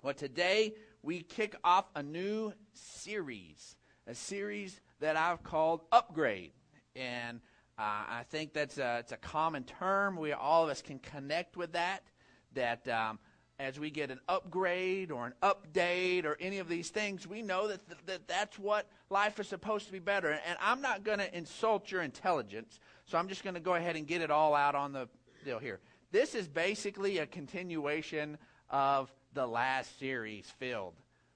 Well, today we kick off a new series, a series that I've called Upgrade. And uh, I think that's a, it's a common term. We all of us can connect with that. That um, as we get an upgrade or an update or any of these things, we know that, th- that that's what life is supposed to be better. And I'm not going to insult your intelligence, so I'm just going to go ahead and get it all out on the deal here. This is basically a continuation of the last series filled.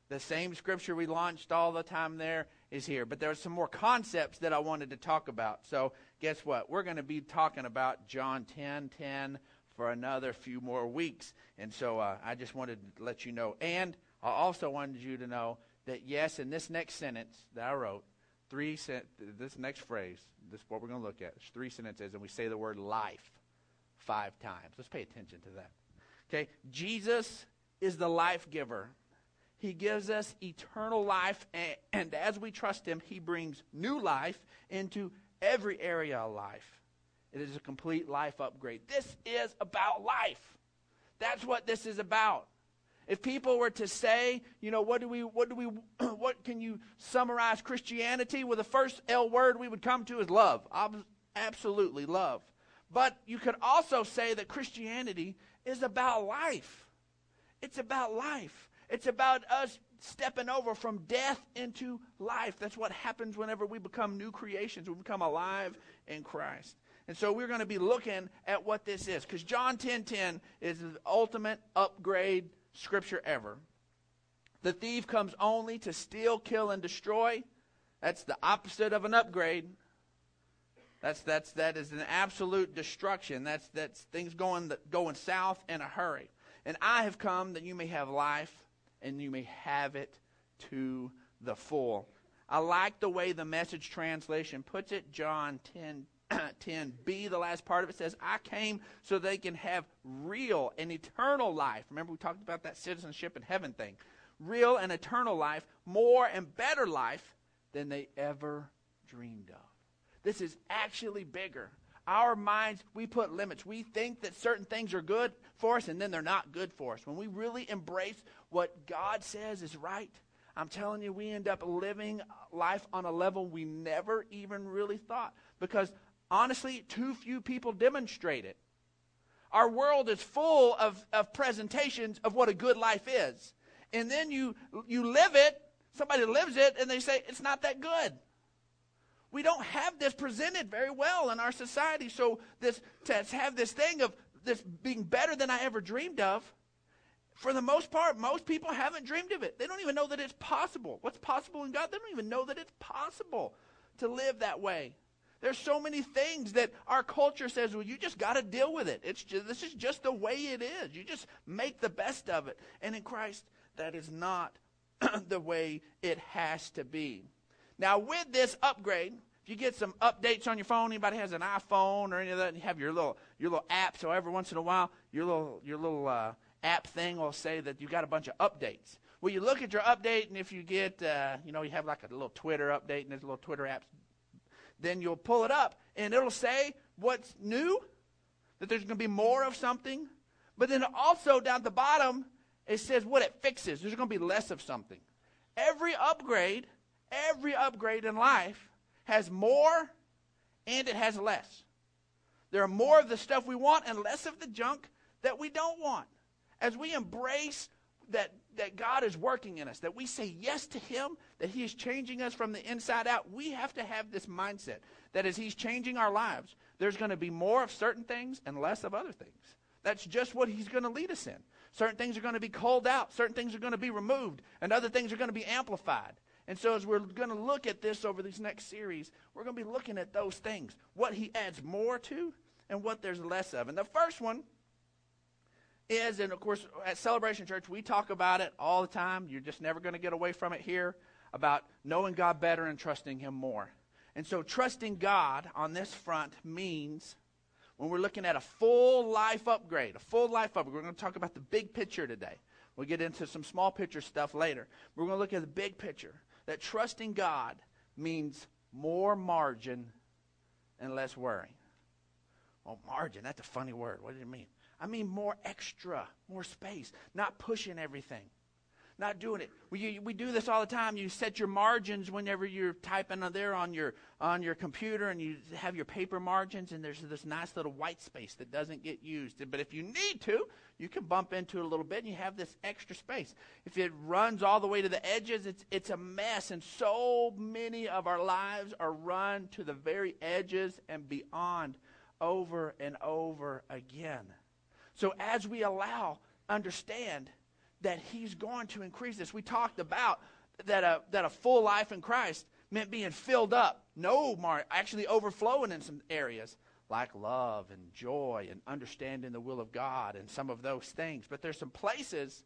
The same scripture we launched all the time there is here, but there are some more concepts that I wanted to talk about. So, guess what? We're going to be talking about John 10 10 for another few more weeks. And so uh, I just wanted to let you know. And I also wanted you to know that, yes, in this next sentence that I wrote, three sen- this next phrase, this is what we're going to look at. It's three sentences, and we say the word life five times. Let's pay attention to that. Okay? Jesus is the life giver. He gives us eternal life, and, and, as we trust Him, He brings new life into every area of life. It is a complete life upgrade. This is about life. That's what this is about. If people were to say, you know, what do we, what do we, what can you summarize Christianity? Well, the first L word we would come to is love. Absolutely love. But you could also say that Christianity is about life. It's about life. It's about us stepping over from death into life. That's what happens whenever we become new creations. We become alive in Christ. And so we're going to be looking at what this is because John 10:10 10, 10 is the ultimate upgrade scripture ever. The thief comes only to steal, kill and destroy. That's the opposite of an upgrade. That's that's that is an absolute destruction. That's that's things going going south in a hurry. And I have come that you may have life and you may have it to the full. I like the way the message translation puts it. John 10 10b, the last part of it says, I came so they can have real and eternal life. Remember, we talked about that citizenship in heaven thing. Real and eternal life, more and better life than they ever dreamed of. This is actually bigger. Our minds, we put limits. We think that certain things are good for us and then they're not good for us. When we really embrace what God says is right, I'm telling you, we end up living life on a level we never even really thought. Because honestly, too few people demonstrate it. Our world is full of, of presentations of what a good life is. And then you, you live it, somebody lives it, and they say, it's not that good we don't have this presented very well in our society. So this to have this thing of this being better than I ever dreamed of, for the most part, most people haven't dreamed of it. They don't even know that it's possible. What's possible in God? They don't even know that it's possible to live that way. There's so many things that our culture says, well, you just got to deal with it. It's just, this is just the way it is. You just make the best of it. And in Christ, that is not the way it has to be. Now, with this upgrade, if you get some updates on your phone, anybody has an iPhone or any of that, you have your little your little app. So every once in a while, your little your little uh, app thing will say that you got a bunch of updates. Well, you look at your update, and if you get uh, you know you have like a little Twitter update, and there's a little Twitter apps, then you'll pull it up, and it'll say what's new, that there's going to be more of something, but then also down at the bottom it says what it fixes. There's going to be less of something. Every upgrade Every upgrade in life has more and it has less. There are more of the stuff we want and less of the junk that we don't want. As we embrace that, that God is working in us, that we say yes to Him, that He is changing us from the inside out, we have to have this mindset that as He's changing our lives, there's going to be more of certain things and less of other things. That's just what He's going to lead us in. Certain things are going to be called out, certain things are going to be removed, and other things are going to be amplified. And so, as we're going to look at this over these next series, we're going to be looking at those things what he adds more to and what there's less of. And the first one is, and of course, at Celebration Church, we talk about it all the time. You're just never going to get away from it here about knowing God better and trusting Him more. And so, trusting God on this front means when we're looking at a full life upgrade, a full life upgrade, we're going to talk about the big picture today. We'll get into some small picture stuff later. We're going to look at the big picture that trusting God means more margin and less worry. Oh, margin, that's a funny word. What does it mean? I mean more extra, more space, not pushing everything. Not doing it. We, we do this all the time. You set your margins whenever you're typing there on your on your computer, and you have your paper margins, and there's this nice little white space that doesn't get used. But if you need to, you can bump into it a little bit, and you have this extra space. If it runs all the way to the edges, it's it's a mess, and so many of our lives are run to the very edges and beyond, over and over again. So as we allow, understand that He's going to increase this. We talked about that a, that a full life in Christ meant being filled up. No, Mark, actually overflowing in some areas like love and joy and understanding the will of God and some of those things. But there's some places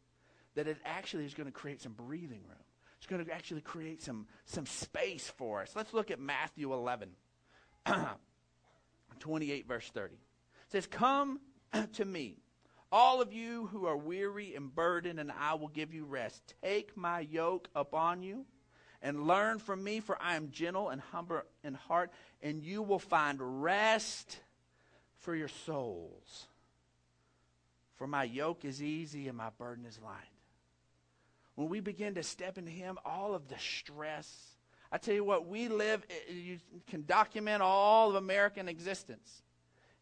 that it actually is going to create some breathing room. It's going to actually create some, some space for us. Let's look at Matthew 11, 28, verse 30. It says, Come to me all of you who are weary and burdened, and I will give you rest. Take my yoke upon you and learn from me, for I am gentle and humble in heart, and you will find rest for your souls. For my yoke is easy and my burden is light. When we begin to step into Him, all of the stress, I tell you what, we live, you can document all of American existence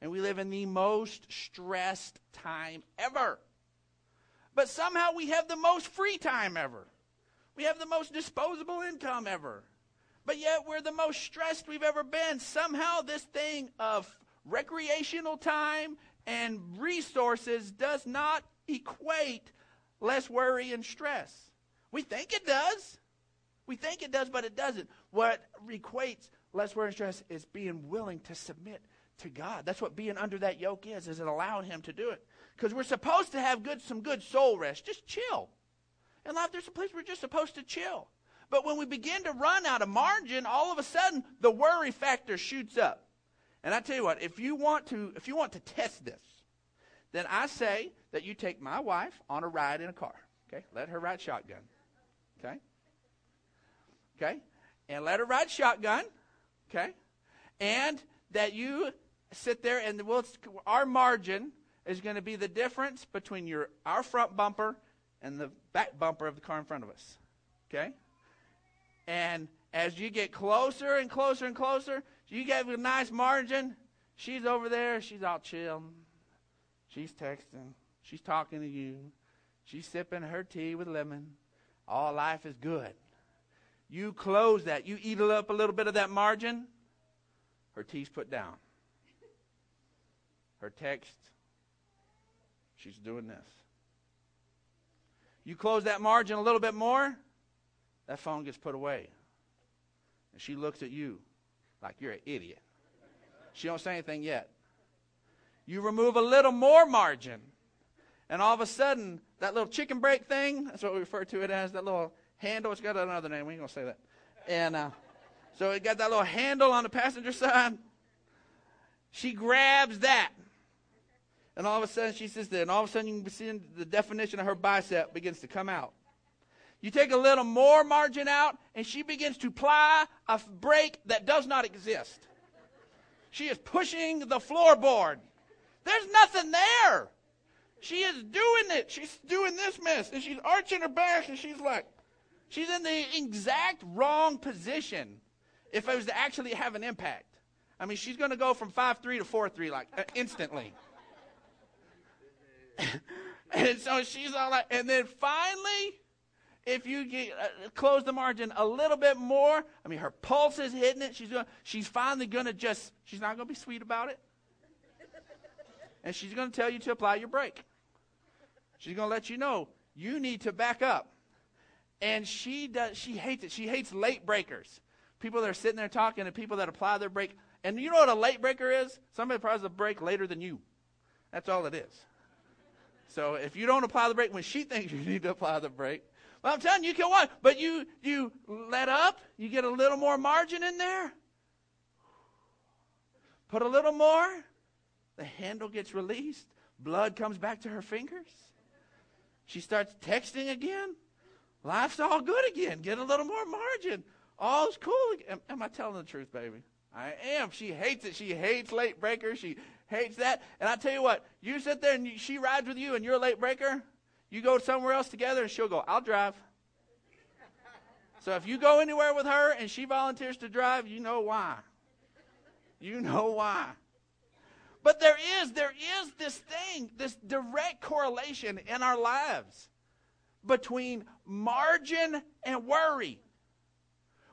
and we live in the most stressed time ever. But somehow we have the most free time ever. We have the most disposable income ever. But yet we're the most stressed we've ever been. Somehow this thing of recreational time and resources does not equate less worry and stress. We think it does. We think it does, but it doesn't. What equates less worry and stress is being willing to submit to God. That's what being under that yoke is, is it allowing him to do it. Because we're supposed to have good some good soul rest. Just chill. In life, there's a place we're just supposed to chill. But when we begin to run out of margin, all of a sudden the worry factor shoots up. And I tell you what, if you want to if you want to test this, then I say that you take my wife on a ride in a car. Okay? Let her ride shotgun. Okay? Okay? And let her ride shotgun. Okay? And that you sit there and we'll, our margin is going to be the difference between your our front bumper and the back bumper of the car in front of us. Okay? And as you get closer and closer and closer, you get a nice margin. She's over there, she's all chill. She's texting. She's talking to you. She's sipping her tea with lemon. All life is good. You close that. You eat up a little bit of that margin. Her tea's put down her text, she's doing this. You close that margin a little bit more, that phone gets put away. And she looks at you like you're an idiot. She don't say anything yet. You remove a little more margin, and all of a sudden, that little chicken break thing, that's what we refer to it as, that little handle, it's got another name, we ain't going to say that. And uh, so it got that little handle on the passenger side. She grabs that and all of a sudden she sits there, and all of a sudden you can see the definition of her bicep begins to come out. You take a little more margin out, and she begins to ply a brake that does not exist. She is pushing the floorboard. There's nothing there. She is doing it. She's doing this mess, and she's arching her back, and she's like, she's in the exact wrong position if it was to actually have an impact. I mean, she's going to go from 5 3 to 4 3 like uh, instantly. and so she's all like, and then finally, if you get, uh, close the margin a little bit more, I mean, her pulse is hitting it. She's going, she's finally going to just, she's not going to be sweet about it. And she's going to tell you to apply your brake. She's going to let you know you need to back up. And she does, she hates it. She hates late breakers. People that are sitting there talking and people that apply their brake. And you know what a late breaker is? Somebody applies the brake later than you. That's all it is. So if you don't apply the brake when she thinks you need to apply the brake, well, I'm telling you, you can what? But you you let up, you get a little more margin in there. Put a little more, the handle gets released, blood comes back to her fingers. She starts texting again. Life's all good again. Get a little more margin. All's cool. Am, am I telling the truth, baby? I am. She hates it. She hates late breakers. She hates that. And I tell you what, you sit there and she rides with you and you're a late breaker, You go somewhere else together, and she'll go, I'll drive. So if you go anywhere with her and she volunteers to drive, you know why. You know why. But there is, there is this thing, this direct correlation in our lives between margin and worry.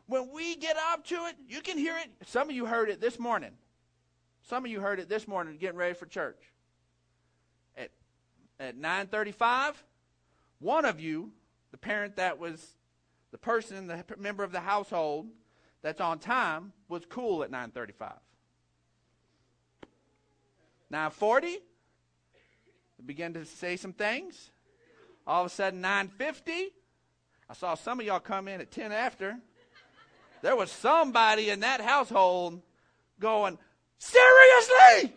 When we get up to it, you can hear it. Some of you heard it this morning. Some of you heard it this morning getting ready for church. At at 9:35, one of you, the parent that was the person, the member of the household that's on time was cool at 9:35. 9:40, began to say some things. All of a sudden 9:50, I saw some of y'all come in at 10 after. There was somebody in that household going, "Seriously?"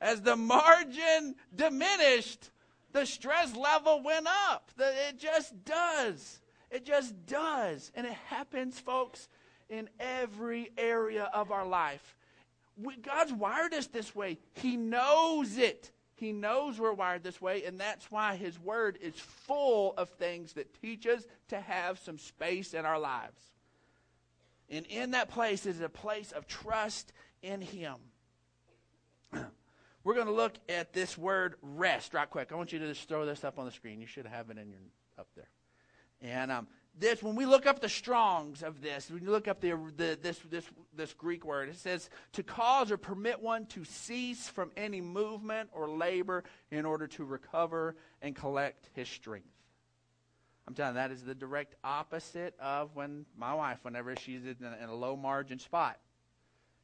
As the margin diminished, the stress level went up. It just does. It just does. And it happens, folks, in every area of our life. We, God's wired us this way. He knows it. He knows we're wired this way, and that's why His Word is full of things that teach us to have some space in our lives. And in that place is a place of trust in Him. We're going to look at this word rest right quick. I want you to just throw this up on the screen. You should have it in your up there. And um, this, when we look up the Strongs of this, when you look up the, the, this, this, this Greek word, it says to cause or permit one to cease from any movement or labor in order to recover and collect his strength. I'm telling you, that is the direct opposite of when my wife, whenever she's in a, in low margin spot,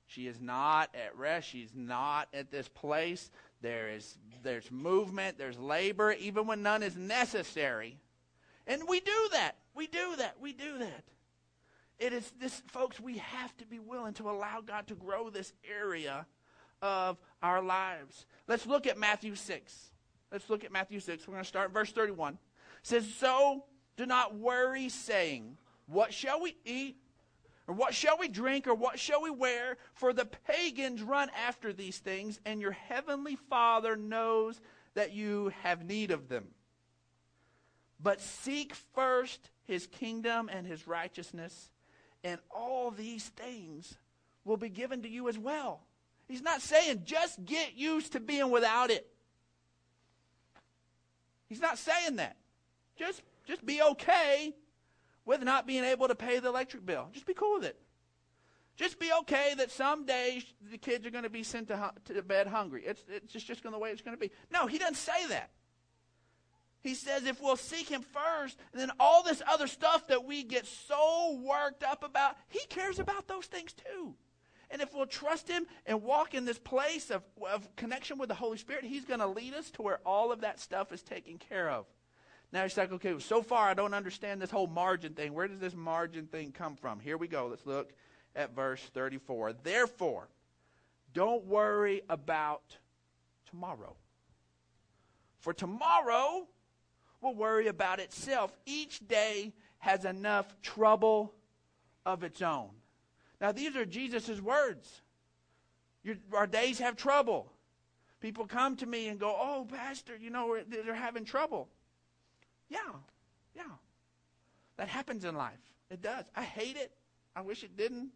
she is not at rest. She's not at this place. There is there's movement, there's labor, even when none is necessary. And we do that. We do that. We do that. It is this, folks, we have to be willing to allow God to grow this area of our lives. Let's look at Matthew 6. Let's look at Matthew 6. We're going to start verse 31. It says, So do not worry, saying, What shall we eat? Or what shall we drink? Or what shall we wear? For the pagans run after these things, and your heavenly Father knows that you have need of them. But seek first his kingdom and his righteousness, and all these things will be given to you as well. He's not saying just get used to being without it. He's not saying that. Just just be okay with not being able to pay the electric bill. Just be cool with it. Just be okay that some days the kids are going to be sent to, to bed hungry. It's, it's just, just going the way it's going to be. No, he doesn't say that. He says if we'll seek him first, then all this other stuff that we get so worked up about, he cares about those things too. And if we'll trust him and walk in this place of, of connection with the Holy Spirit, he's going to lead us to where all of that stuff is taken care of. Now it's like, okay, so far I don't understand this whole margin thing. Where does this margin thing come from? Here we go. Let's look at verse 34. Therefore, don't worry about tomorrow. For tomorrow will worry about itself. Each day has enough trouble of its own. Now, these are Jesus' words. Your, our days have trouble. People come to me and go, Oh, Pastor, you know, they're having trouble. Yeah, yeah. That happens in life. It does. I hate it. I wish it didn't.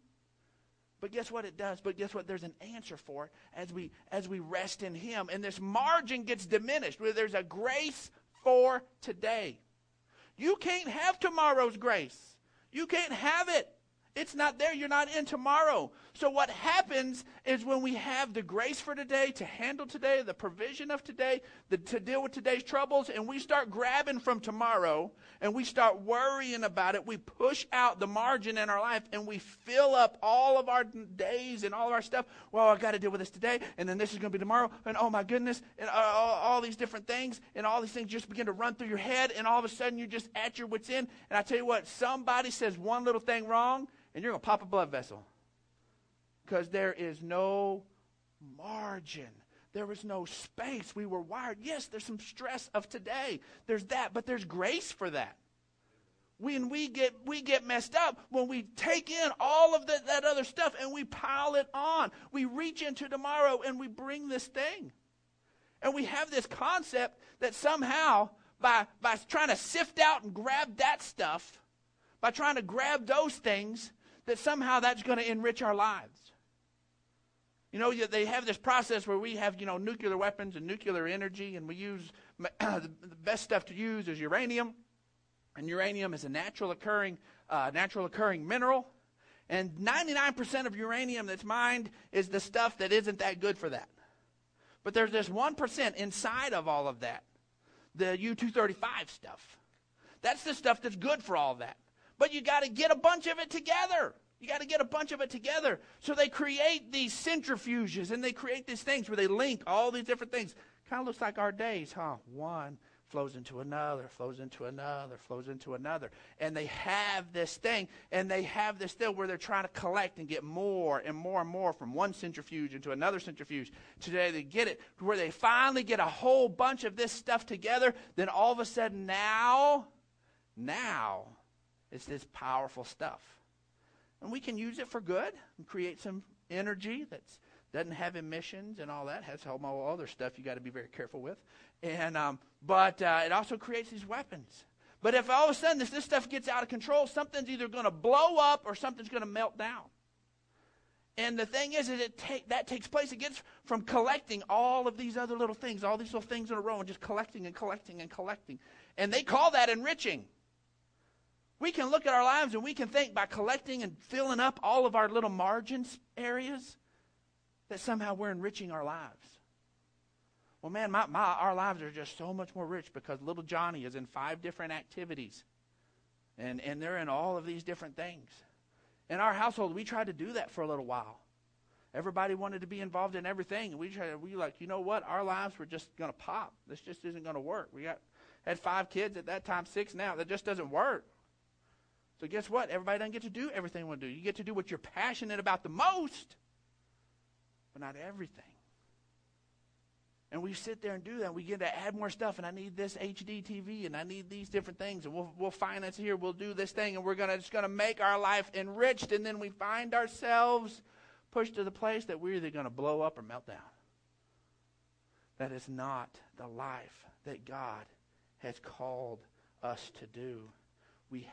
But guess what it does? But guess what? There's an answer for it as we as we rest in Him. And this margin gets diminished. Where there's a grace for today. You can't have tomorrow's grace. You can't have it. It's not there. You're not in tomorrow. So, what happens is when we have the grace for today to handle today, the provision of today, the, to deal with today's troubles, and we start grabbing from tomorrow and we start worrying about it, we push out the margin in our life and we fill up all of our days and all of our stuff. Well, I got to deal with this today, and then this is going to be tomorrow, and oh my goodness, and all, all these different things, and all these things just begin to run through your head, and all of a sudden you're just at your wits' end. And I tell you what, somebody says one little thing wrong and you're going to pop a blood vessel because there is no margin. There is no space. We were wired. Yes, there's some stress of today. There's that, but there's grace for that. When we get we get messed up, when we take in all of the, that other stuff and we pile it on, we reach into tomorrow and we bring this thing. And we have this concept that somehow, by, by trying to sift out and grab that stuff, by trying to grab those things, that somehow that's going to enrich our lives. You know, they have this process where we have, you know, nuclear weapons and nuclear energy, and we use the best stuff to use is uranium. And uranium is a natural occurring, uh, natural occurring mineral. And 99% of uranium that's mined is the stuff that isn't that good for that. But there's this 1% inside of all of that, the U 235 stuff. That's the stuff that's good for all that. But you got to get a bunch of it together. You got to get a bunch of it together. So they create these centrifuges and they create these things where they link all these different things. Kind of looks like our days, huh? One flows into another, flows into another, flows into another. And they have this thing, and they have this thing where they're trying to collect and get more and more and more from one centrifuge into another centrifuge. Today they get it to where they finally get a whole bunch of this stuff together. Then all of a sudden now, now, it's this powerful stuff. And we can use it for good and create some energy that doesn't have emissions and all that. Has all other stuff you got to be very careful with. And um, but uh, it also creates these weapons. But if all of a sudden this, this stuff gets out of control, something's either going to blow up or something's going to melt down. And the thing is, is it take, that takes place. It gets from collecting all of these other little things, all these little things in a row, and just collecting and collecting and collecting. And they call that enriching. We can look at our lives and we can think by collecting and filling up all of our little margins areas that somehow we're enriching our lives. Well, man, my, my, our lives are just so much more rich because little Johnny is in five different activities. And, and they're in all of these different things. In our household, we tried to do that for a little while. Everybody wanted to be involved in everything. And we tried, we like, you know what? Our lives were just going to pop. This just isn't going to work. We got had five kids at that time, six now. That just doesn't work. So guess what? Everybody doesn't get to do everything we want to do. You get to do what you're passionate about the most, but not everything. And we sit there and do that. We get to add more stuff, and I need this HD TV, and I need these different things, and we'll, we'll finance here, we'll do this thing, and we're gonna just gonna make our life enriched, and then we find ourselves pushed to the place that we're either gonna blow up or melt down. That is not the life that God has called us to do. We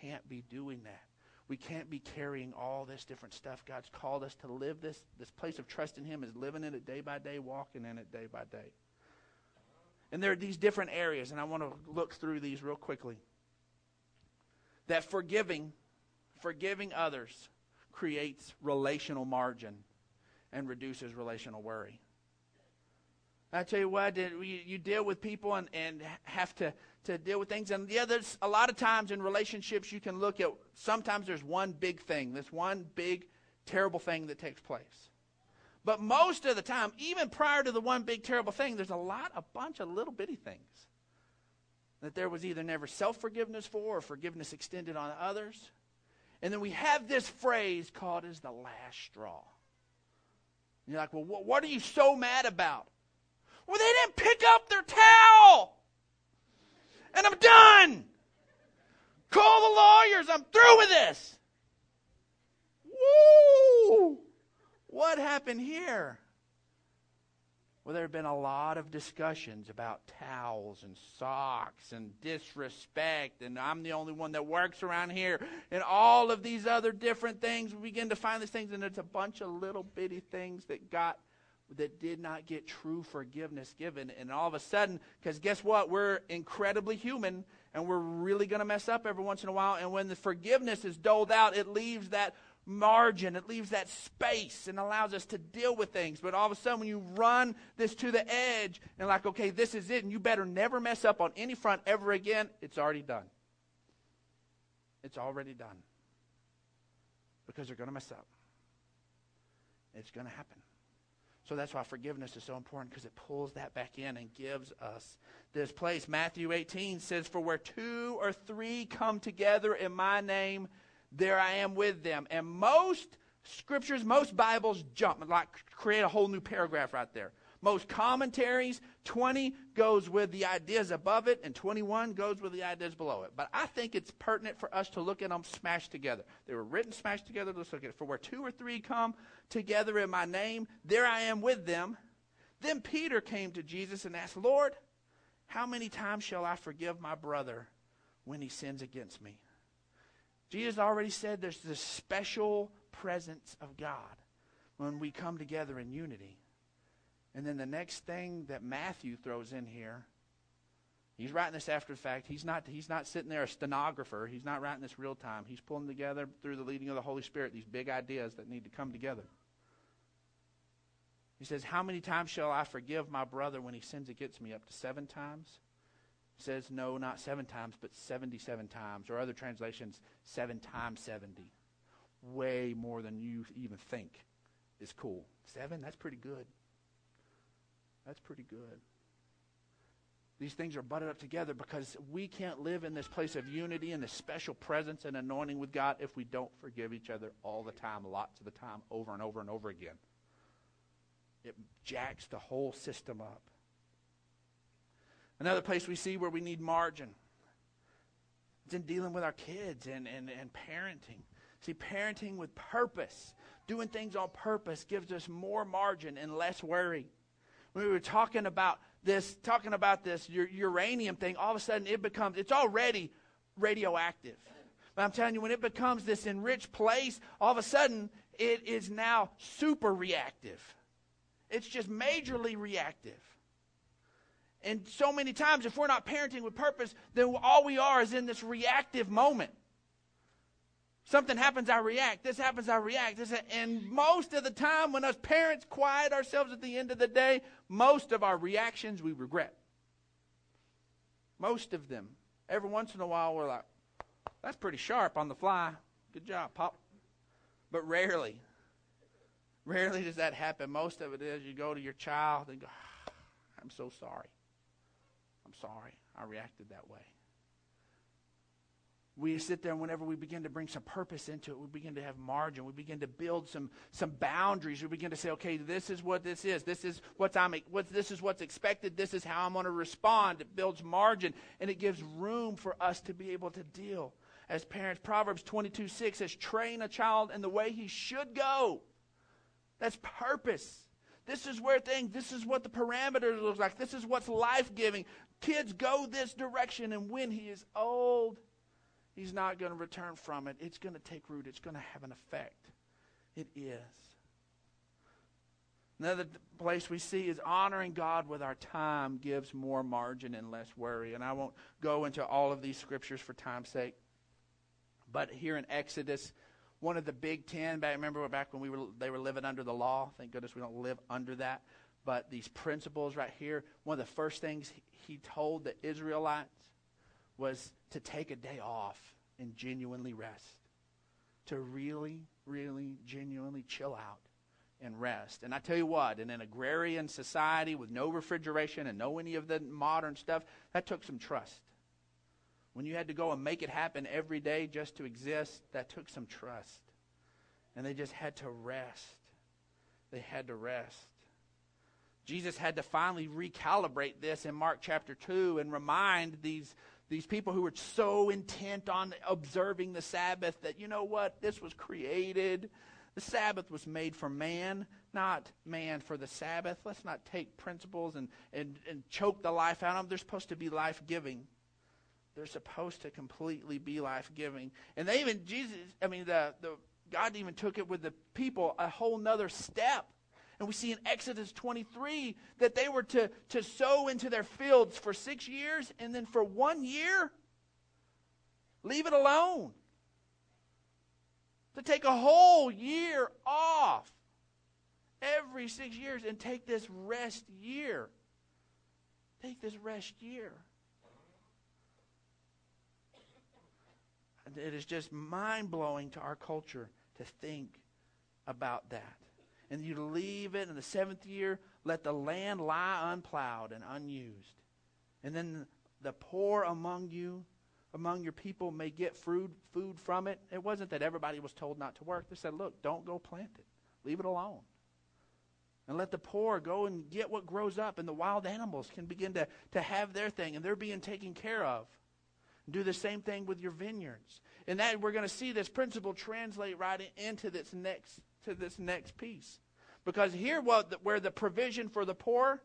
can't be doing that. We can't be carrying all this different stuff. God's called us to live this, this place of trust in Him is living in it day by day, walking in it day by day. And there are these different areas, and I want to look through these real quickly. That forgiving, forgiving others creates relational margin and reduces relational worry. I tell you what, you deal with people and, and have to to deal with things. And yeah, there's a lot of times in relationships you can look at sometimes there's one big thing, this one big terrible thing that takes place. But most of the time, even prior to the one big terrible thing, there's a lot, a bunch of little bitty things that there was either never self forgiveness for or forgiveness extended on others. And then we have this phrase called as the last straw. And you're like, well, what are you so mad about? Well, they didn't pick up their towel and I'm done. Call the lawyers. I'm through with this. Woo! What happened here? Well, there have been a lot of discussions about towels and socks and disrespect, and I'm the only one that works around here, and all of these other different things. We begin to find these things, and it's a bunch of little bitty things that got that did not get true forgiveness given. And all of a sudden, because guess what? We're incredibly human and we're really going to mess up every once in a while. And when the forgiveness is doled out, it leaves that margin, it leaves that space and allows us to deal with things. But all of a sudden, when you run this to the edge and, like, okay, this is it, and you better never mess up on any front ever again, it's already done. It's already done. Because you're going to mess up. It's going to happen. So that's why forgiveness is so important because it pulls that back in and gives us this place. Matthew 18 says, For where two or three come together in my name, there I am with them. And most scriptures, most Bibles jump, like create a whole new paragraph right there. Most commentaries, 20 goes with the ideas above it, and 21 goes with the ideas below it. But I think it's pertinent for us to look at them smashed together. They were written smashed together. Let's look at it. For where two or three come together in my name, there I am with them. Then Peter came to Jesus and asked, Lord, how many times shall I forgive my brother when he sins against me? Jesus already said there's this special presence of God when we come together in unity. And then the next thing that Matthew throws in here, he's writing this after the fact. He's not, he's not sitting there a stenographer. He's not writing this real time. He's pulling together through the leading of the Holy Spirit these big ideas that need to come together. He says, How many times shall I forgive my brother when he sins against me? Up to seven times? He says, No, not seven times, but 77 times. Or other translations, seven times 70. Way more than you even think is cool. Seven? That's pretty good. That's pretty good. These things are butted up together because we can't live in this place of unity and this special presence and anointing with God if we don't forgive each other all the time, lots of the time, over and over and over again. It jacks the whole system up. Another place we see where we need margin. It's in dealing with our kids and, and, and parenting. See, parenting with purpose, doing things on purpose, gives us more margin and less worry. When we were talking about this, talking about this uranium thing, all of a sudden it becomes, it's already radioactive. But I'm telling you, when it becomes this enriched place, all of a sudden it is now super reactive. It's just majorly reactive. And so many times, if we're not parenting with purpose, then all we are is in this reactive moment. Something happens, I react. This happens, I react. This, and most of the time, when us parents quiet ourselves at the end of the day, most of our reactions we regret. Most of them. Every once in a while, we're like, that's pretty sharp on the fly. Good job, Pop. But rarely. Rarely does that happen. Most of it is you go to your child and go, ah, I'm so sorry. I'm sorry. I reacted that way. We sit there and whenever we begin to bring some purpose into it, we begin to have margin. We begin to build some, some boundaries. We begin to say, okay, this is what this is. This is what's I'm, this is what's expected. This is how I'm going to respond. It builds margin and it gives room for us to be able to deal as parents. Proverbs 22 6 says, train a child in the way he should go. That's purpose. This is where things, this is what the parameters look like. This is what's life giving. Kids go this direction, and when he is old, he's not going to return from it. It's going to take root, it's going to have an effect. It is. Another place we see is honoring God with our time gives more margin and less worry. And I won't go into all of these scriptures for time's sake. But here in Exodus one of the big ten. Back, remember back when we were they were living under the law. Thank goodness we don't live under that. But these principles right here, one of the first things he told the Israelites was to take a day off and genuinely rest. To really, really, genuinely chill out and rest. And I tell you what, in an agrarian society with no refrigeration and no any of the modern stuff, that took some trust. When you had to go and make it happen every day just to exist, that took some trust. And they just had to rest. They had to rest. Jesus had to finally recalibrate this in Mark chapter 2 and remind these, these people who were so intent on observing the Sabbath that, you know what, this was created. The Sabbath was made for man, not man for the Sabbath. Let's not take principles and, and, and choke the life out of them. They're supposed to be life giving. They're supposed to completely be life giving. And they even, Jesus, I mean, the, the, God even took it with the people a whole nother step. And we see in Exodus 23 that they were to, to sow into their fields for six years, and then for one year, leave it alone. To take a whole year off every six years and take this rest year. Take this rest year. it is just mind blowing to our culture to think about that. And you leave it in the seventh year, let the land lie unplowed and unused. And then the poor among you, among your people, may get food, food from it. It wasn't that everybody was told not to work. They said, look, don't go plant it, leave it alone. And let the poor go and get what grows up, and the wild animals can begin to, to have their thing, and they're being taken care of. Do the same thing with your vineyards. And that we're going to see this principle translate right into this next to this next piece. Because here, what, where the provision for the poor,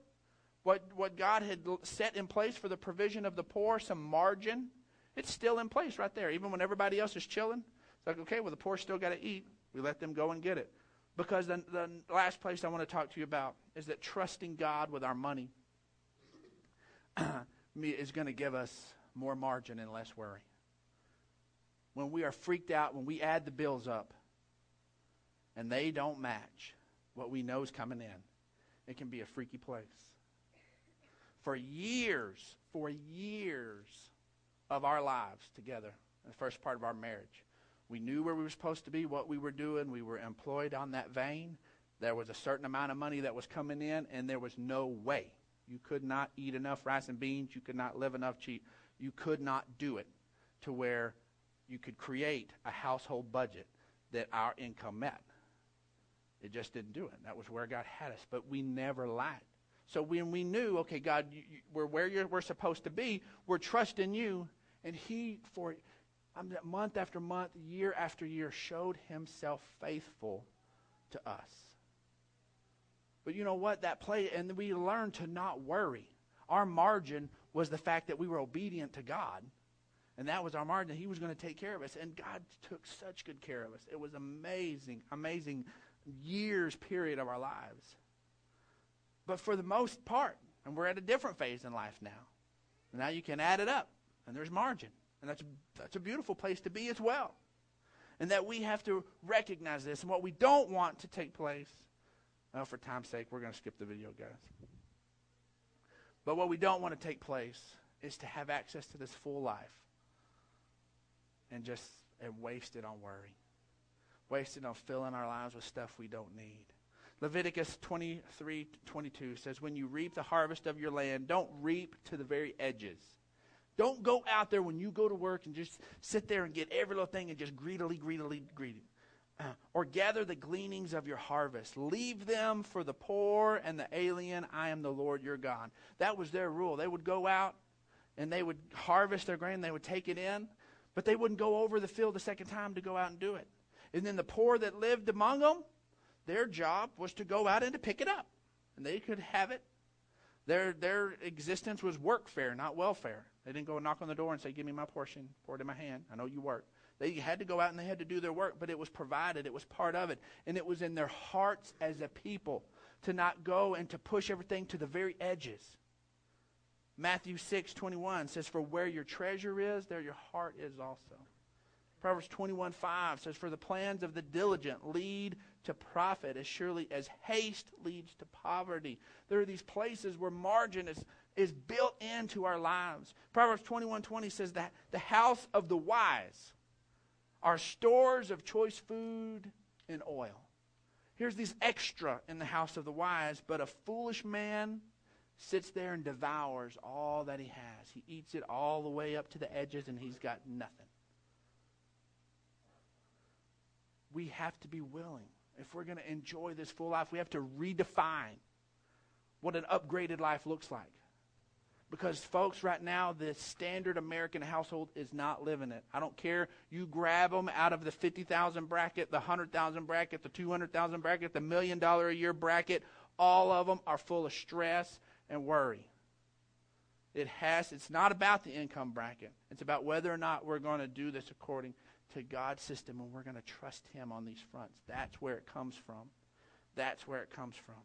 what, what God had set in place for the provision of the poor, some margin, it's still in place right there. Even when everybody else is chilling, it's like, okay, well, the poor still got to eat. We let them go and get it. Because the, the last place I want to talk to you about is that trusting God with our money is going to give us more margin and less worry. When we are freaked out, when we add the bills up and they don't match what we know is coming in, it can be a freaky place. For years, for years of our lives together, the first part of our marriage, we knew where we were supposed to be, what we were doing. We were employed on that vein. There was a certain amount of money that was coming in, and there was no way. You could not eat enough rice and beans. You could not live enough cheap. You could not do it to where you could create a household budget that our income met. It just didn't do it. That was where God had us. But we never lacked. So when we knew, okay, God, you, you, we're where we're supposed to be, we're trusting you, and He, for month after month, year after year, showed himself faithful to us. But you know what? That play, and we learned to not worry. Our margin was the fact that we were obedient to God. And that was our margin. He was going to take care of us. And God took such good care of us. It was amazing, amazing years period of our lives. But for the most part, and we're at a different phase in life now. Now you can add it up, and there's margin. And that's, that's a beautiful place to be as well. And that we have to recognize this. And what we don't want to take place, well, for time's sake, we're going to skip the video, guys. But what we don't want to take place is to have access to this full life and just and waste it on worry. Waste it on filling our lives with stuff we don't need. Leviticus 23 22 says, When you reap the harvest of your land, don't reap to the very edges. Don't go out there when you go to work and just sit there and get every little thing and just greedily, greedily, greedily. Uh, or gather the gleanings of your harvest. Leave them for the poor and the alien. I am the Lord your God. That was their rule. They would go out and they would harvest their grain, they would take it in, but they wouldn't go over the field a second time to go out and do it. And then the poor that lived among them, their job was to go out and to pick it up. And they could have it. Their, their existence was workfare, not welfare. They didn't go knock on the door and say, Give me my portion, pour it in my hand. I know you work. They had to go out and they had to do their work, but it was provided. It was part of it. And it was in their hearts as a people to not go and to push everything to the very edges. Matthew 6 21 says, For where your treasure is, there your heart is also. Proverbs 21 5 says, For the plans of the diligent lead to profit as surely as haste leads to poverty. There are these places where margin is is built into our lives. Proverbs 21:20 says that the house of the wise are stores of choice food and oil. Here's these extra in the house of the wise, but a foolish man sits there and devours all that he has. He eats it all the way up to the edges and he's got nothing. We have to be willing. If we're going to enjoy this full life, we have to redefine what an upgraded life looks like. Because, folks, right now, the standard American household is not living it. I don't care. You grab them out of the 50,000 bracket, the 100,000 bracket, the 200,000 bracket, the million dollar a year bracket. All of them are full of stress and worry. It has, it's not about the income bracket. It's about whether or not we're going to do this according to God's system and we're going to trust Him on these fronts. That's where it comes from. That's where it comes from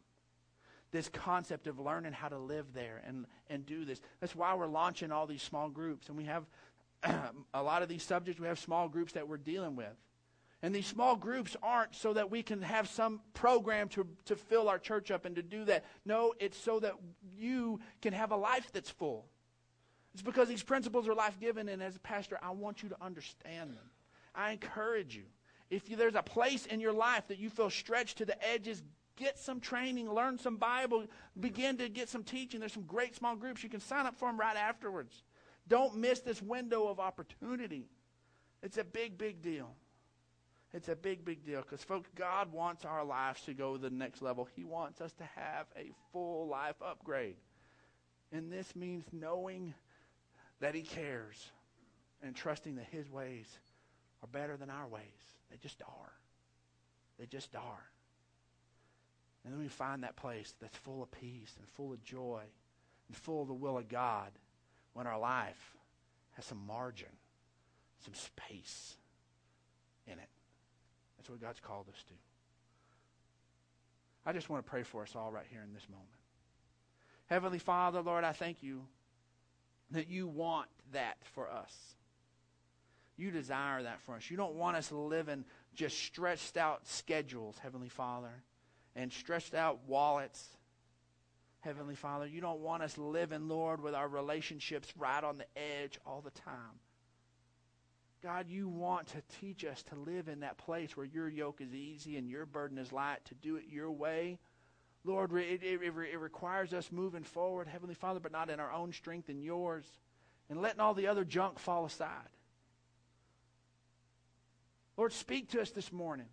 this concept of learning how to live there and, and do this. That's why we're launching all these small groups. And we have a lot of these subjects, we have small groups that we're dealing with. And these small groups aren't so that we can have some program to, to fill our church up and to do that. No, it's so that you can have a life that's full. It's because these principles are life giving, and as a pastor, I want you to understand them. I encourage you. If you, there's a place in your life that you feel stretched to the edges, get some training, learn some Bible, begin to get some teaching. There's some great small groups. You can sign up for them right afterwards. Don't miss this window of opportunity. It's a big, big deal. It's a big, big deal because, folks, God wants our lives to go to the next level. He wants us to have a full life upgrade. And this means knowing that He cares and trusting that His ways are better than our ways. They just are. They just are. And then we find that place that's full of peace and full of joy and full of the will of God when our life has some margin, some space in it. That's what God's called us to. I just want to pray for us all right here in this moment. Heavenly Father, Lord, I thank you that you want that for us. You desire that for us. You don't want us living just stretched out schedules, Heavenly Father, and stretched out wallets. Heavenly Father, you don't want us living, Lord, with our relationships right on the edge all the time. God, you want to teach us to live in that place where your yoke is easy and your burden is light, to do it your way. Lord, it, it, it, requires us moving forward, Heavenly Father, but not in our own strength and yours, and letting all the other junk fall aside. Lord, speak to us this morning.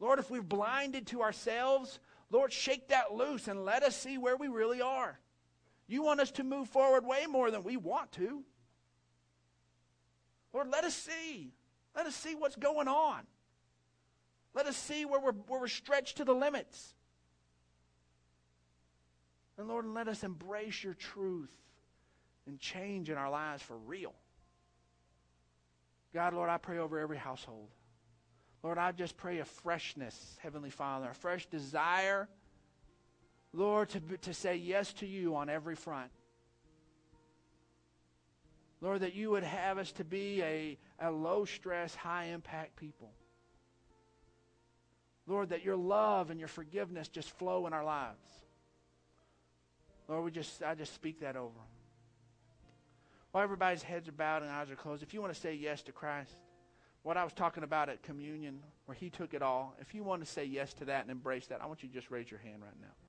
Lord, if we've blinded to ourselves, Lord, shake that loose and let us see where we really are. You want us to move forward way more than we want to. Lord, let us see. Let us see what's going on. Let us see where we're, where we're stretched to the limits. And Lord, let us embrace your truth and change in our lives for real. God, Lord, I pray over every household. Lord, I just pray a freshness, Heavenly Father, a fresh desire, Lord, to, to say yes to you on every front. Lord, that you would have us to be a, a low stress, high impact people. Lord, that your love and your forgiveness just flow in our lives. Lord, we just I just speak that over them. While everybody's heads are bowed and eyes are closed, if you want to say yes to Christ, what I was talking about at communion, where he took it all, if you want to say yes to that and embrace that, I want you to just raise your hand right now.